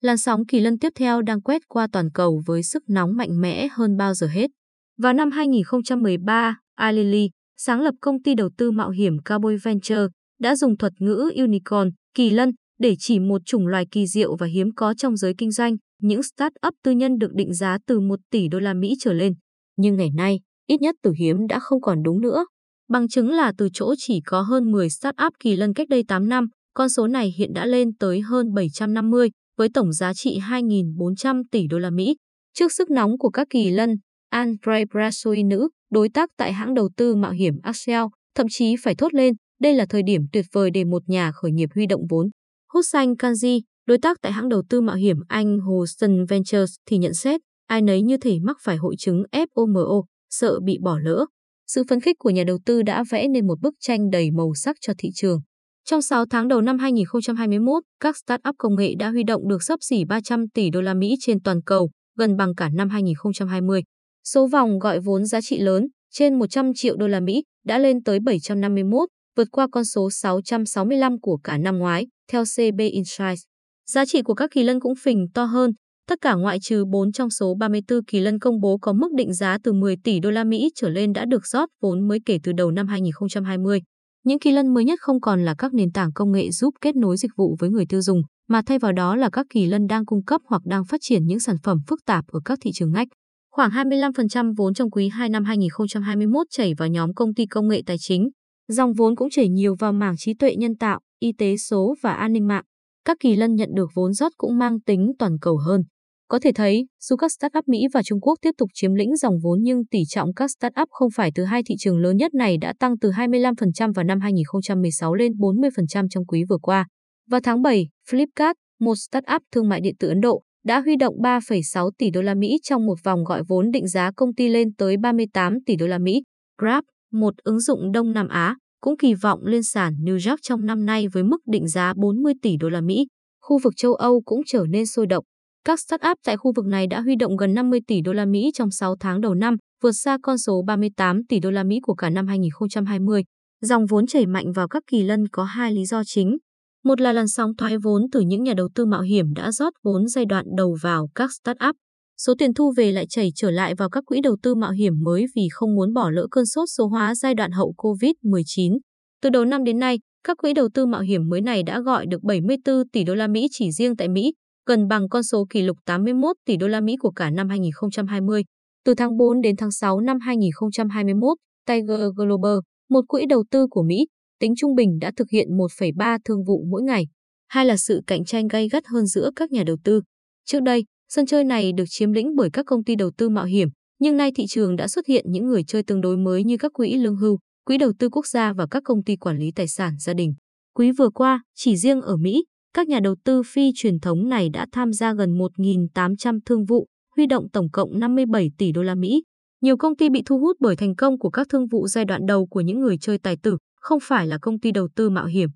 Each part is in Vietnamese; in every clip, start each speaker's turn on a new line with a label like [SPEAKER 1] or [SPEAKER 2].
[SPEAKER 1] Làn sóng kỳ lân tiếp theo đang quét qua toàn cầu với sức nóng mạnh mẽ hơn bao giờ hết. Vào năm 2013, Alili, sáng lập công ty đầu tư mạo hiểm Cowboy Venture, đã dùng thuật ngữ unicorn, kỳ lân, để chỉ một chủng loài kỳ diệu và hiếm có trong giới kinh doanh, những start-up tư nhân được định giá từ 1 tỷ đô la Mỹ trở lên. Nhưng ngày nay, ít nhất từ hiếm đã không còn đúng nữa. Bằng chứng là từ chỗ chỉ có hơn 10 start-up kỳ lân cách đây 8 năm, con số này hiện đã lên tới hơn 750, với tổng giá trị 2.400 tỷ đô la Mỹ. Trước sức nóng của các kỳ lân, Andre Brassoi nữ, đối tác tại hãng đầu tư mạo hiểm Axel, thậm chí phải thốt lên, đây là thời điểm tuyệt vời để một nhà khởi nghiệp huy động vốn. Hussein Kanji, đối tác tại hãng đầu tư mạo hiểm Anh Houston Ventures thì nhận xét, ai nấy như thể mắc phải hội chứng FOMO, sợ bị bỏ lỡ. Sự phấn khích của nhà đầu tư đã vẽ nên một bức tranh đầy màu sắc cho thị trường. Trong 6 tháng đầu năm 2021, các startup công nghệ đã huy động được sấp xỉ 300 tỷ đô la Mỹ trên toàn cầu, gần bằng cả năm 2020. Số vòng gọi vốn giá trị lớn, trên 100 triệu đô la Mỹ, đã lên tới 751, vượt qua con số 665 của cả năm ngoái, theo CB Insights. Giá trị của các kỳ lân cũng phình to hơn, tất cả ngoại trừ 4 trong số 34 kỳ lân công bố có mức định giá từ 10 tỷ đô la Mỹ trở lên đã được rót vốn mới kể từ đầu năm 2020. Những kỳ lân mới nhất không còn là các nền tảng công nghệ giúp kết nối dịch vụ với người tiêu dùng, mà thay vào đó là các kỳ lân đang cung cấp hoặc đang phát triển những sản phẩm phức tạp ở các thị trường ngách. Khoảng 25% vốn trong quý 2 năm 2021 chảy vào nhóm công ty công nghệ tài chính. Dòng vốn cũng chảy nhiều vào mảng trí tuệ nhân tạo, y tế số và an ninh mạng. Các kỳ lân nhận được vốn rót cũng mang tính toàn cầu hơn. Có thể thấy, dù các startup Mỹ và Trung Quốc tiếp tục chiếm lĩnh dòng vốn nhưng tỷ trọng các startup không phải từ hai thị trường lớn nhất này đã tăng từ 25% vào năm 2016 lên 40% trong quý vừa qua. Vào tháng 7, Flipkart, một startup thương mại điện tử Ấn Độ, đã huy động 3,6 tỷ đô la Mỹ trong một vòng gọi vốn định giá công ty lên tới 38 tỷ đô la Mỹ. Grab, một ứng dụng Đông Nam Á, cũng kỳ vọng lên sàn New York trong năm nay với mức định giá 40 tỷ đô la Mỹ. Khu vực châu Âu cũng trở nên sôi động. Các startup tại khu vực này đã huy động gần 50 tỷ đô la Mỹ trong 6 tháng đầu năm, vượt xa con số 38 tỷ đô la Mỹ của cả năm 2020. Dòng vốn chảy mạnh vào các kỳ lân có hai lý do chính. Một là làn sóng thoái vốn từ những nhà đầu tư mạo hiểm đã rót vốn giai đoạn đầu vào các startup. Số tiền thu về lại chảy trở lại vào các quỹ đầu tư mạo hiểm mới vì không muốn bỏ lỡ cơn sốt số hóa giai đoạn hậu COVID-19. Từ đầu năm đến nay, các quỹ đầu tư mạo hiểm mới này đã gọi được 74 tỷ đô la Mỹ chỉ riêng tại Mỹ, gần bằng con số kỷ lục 81 tỷ đô la Mỹ của cả năm 2020. Từ tháng 4 đến tháng 6 năm 2021, Tiger Global, một quỹ đầu tư của Mỹ, tính trung bình đã thực hiện 1,3 thương vụ mỗi ngày. Hai là sự cạnh tranh gay gắt hơn giữa các nhà đầu tư. Trước đây, sân chơi này được chiếm lĩnh bởi các công ty đầu tư mạo hiểm, nhưng nay thị trường đã xuất hiện những người chơi tương đối mới như các quỹ lương hưu, quỹ đầu tư quốc gia và các công ty quản lý tài sản gia đình. Quý vừa qua, chỉ riêng ở Mỹ, các nhà đầu tư phi truyền thống này đã tham gia gần 1.800 thương vụ, huy động tổng cộng 57 tỷ đô la Mỹ. Nhiều công ty bị thu hút bởi thành công của các thương vụ giai đoạn đầu của những người chơi tài tử, không phải là công ty đầu tư mạo hiểm.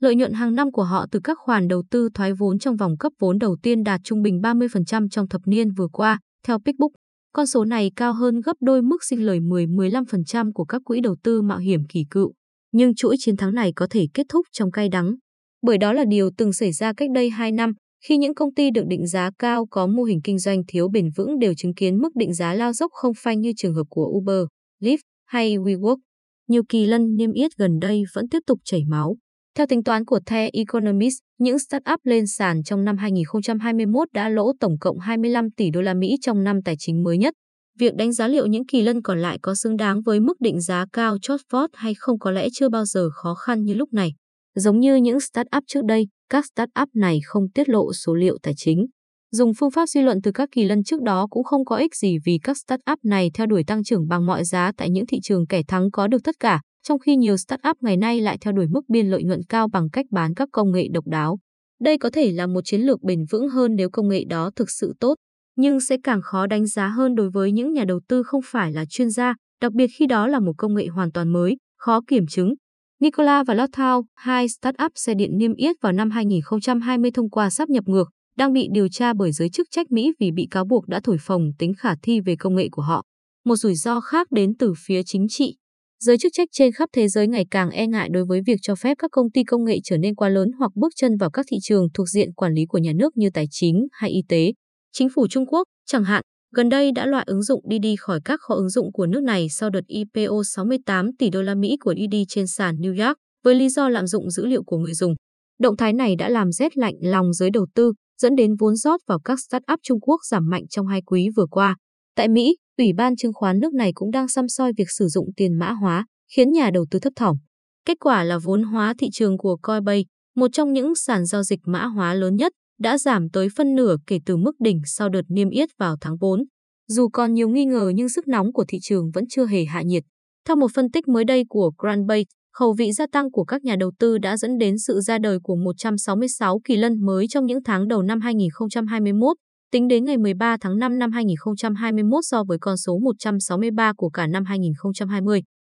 [SPEAKER 1] Lợi nhuận hàng năm của họ từ các khoản đầu tư thoái vốn trong vòng cấp vốn đầu tiên đạt trung bình 30% trong thập niên vừa qua, theo Pickbook. Con số này cao hơn gấp đôi mức sinh lời 10-15% của các quỹ đầu tư mạo hiểm kỳ cựu. Nhưng chuỗi chiến thắng này có thể kết thúc trong cay đắng bởi đó là điều từng xảy ra cách đây 2 năm, khi những công ty được định giá cao có mô hình kinh doanh thiếu bền vững đều chứng kiến mức định giá lao dốc không phanh như trường hợp của Uber, Lyft hay WeWork. Nhiều kỳ lân niêm yết gần đây vẫn tiếp tục chảy máu. Theo tính toán của The Economist, những startup lên sàn trong năm 2021 đã lỗ tổng cộng 25 tỷ đô la Mỹ trong năm tài chính mới nhất. Việc đánh giá liệu những kỳ lân còn lại có xứng đáng với mức định giá cao chót vót hay không có lẽ chưa bao giờ khó khăn như lúc này. Giống như những startup trước đây, các startup này không tiết lộ số liệu tài chính. Dùng phương pháp suy luận từ các kỳ lân trước đó cũng không có ích gì vì các startup này theo đuổi tăng trưởng bằng mọi giá tại những thị trường kẻ thắng có được tất cả, trong khi nhiều startup ngày nay lại theo đuổi mức biên lợi nhuận cao bằng cách bán các công nghệ độc đáo. Đây có thể là một chiến lược bền vững hơn nếu công nghệ đó thực sự tốt, nhưng sẽ càng khó đánh giá hơn đối với những nhà đầu tư không phải là chuyên gia, đặc biệt khi đó là một công nghệ hoàn toàn mới, khó kiểm chứng, Nikola và Lothau, hai startup xe điện niêm yết vào năm 2020 thông qua sắp nhập ngược, đang bị điều tra bởi giới chức trách Mỹ vì bị cáo buộc đã thổi phồng tính khả thi về công nghệ của họ. Một rủi ro khác đến từ phía chính trị. Giới chức trách trên khắp thế giới ngày càng e ngại đối với việc cho phép các công ty công nghệ trở nên quá lớn hoặc bước chân vào các thị trường thuộc diện quản lý của nhà nước như tài chính hay y tế. Chính phủ Trung Quốc, chẳng hạn, gần đây đã loại ứng dụng Didi khỏi các kho ứng dụng của nước này sau đợt IPO 68 tỷ đô la Mỹ của Didi trên sàn New York với lý do lạm dụng dữ liệu của người dùng. Động thái này đã làm rét lạnh lòng giới đầu tư, dẫn đến vốn rót vào các startup Trung Quốc giảm mạnh trong hai quý vừa qua. Tại Mỹ, Ủy ban chứng khoán nước này cũng đang xăm soi việc sử dụng tiền mã hóa, khiến nhà đầu tư thấp thỏm. Kết quả là vốn hóa thị trường của Coinbase, một trong những sàn giao dịch mã hóa lớn nhất, đã giảm tới phân nửa kể từ mức đỉnh sau đợt niêm yết vào tháng 4. Dù còn nhiều nghi ngờ nhưng sức nóng của thị trường vẫn chưa hề hạ nhiệt. Theo một phân tích mới đây của Grandbase, khẩu vị gia tăng của các nhà đầu tư đã dẫn đến sự ra đời của 166 kỳ lân mới trong những tháng đầu năm 2021, tính đến ngày 13 tháng 5 năm 2021 so với con số 163 của cả năm 2020.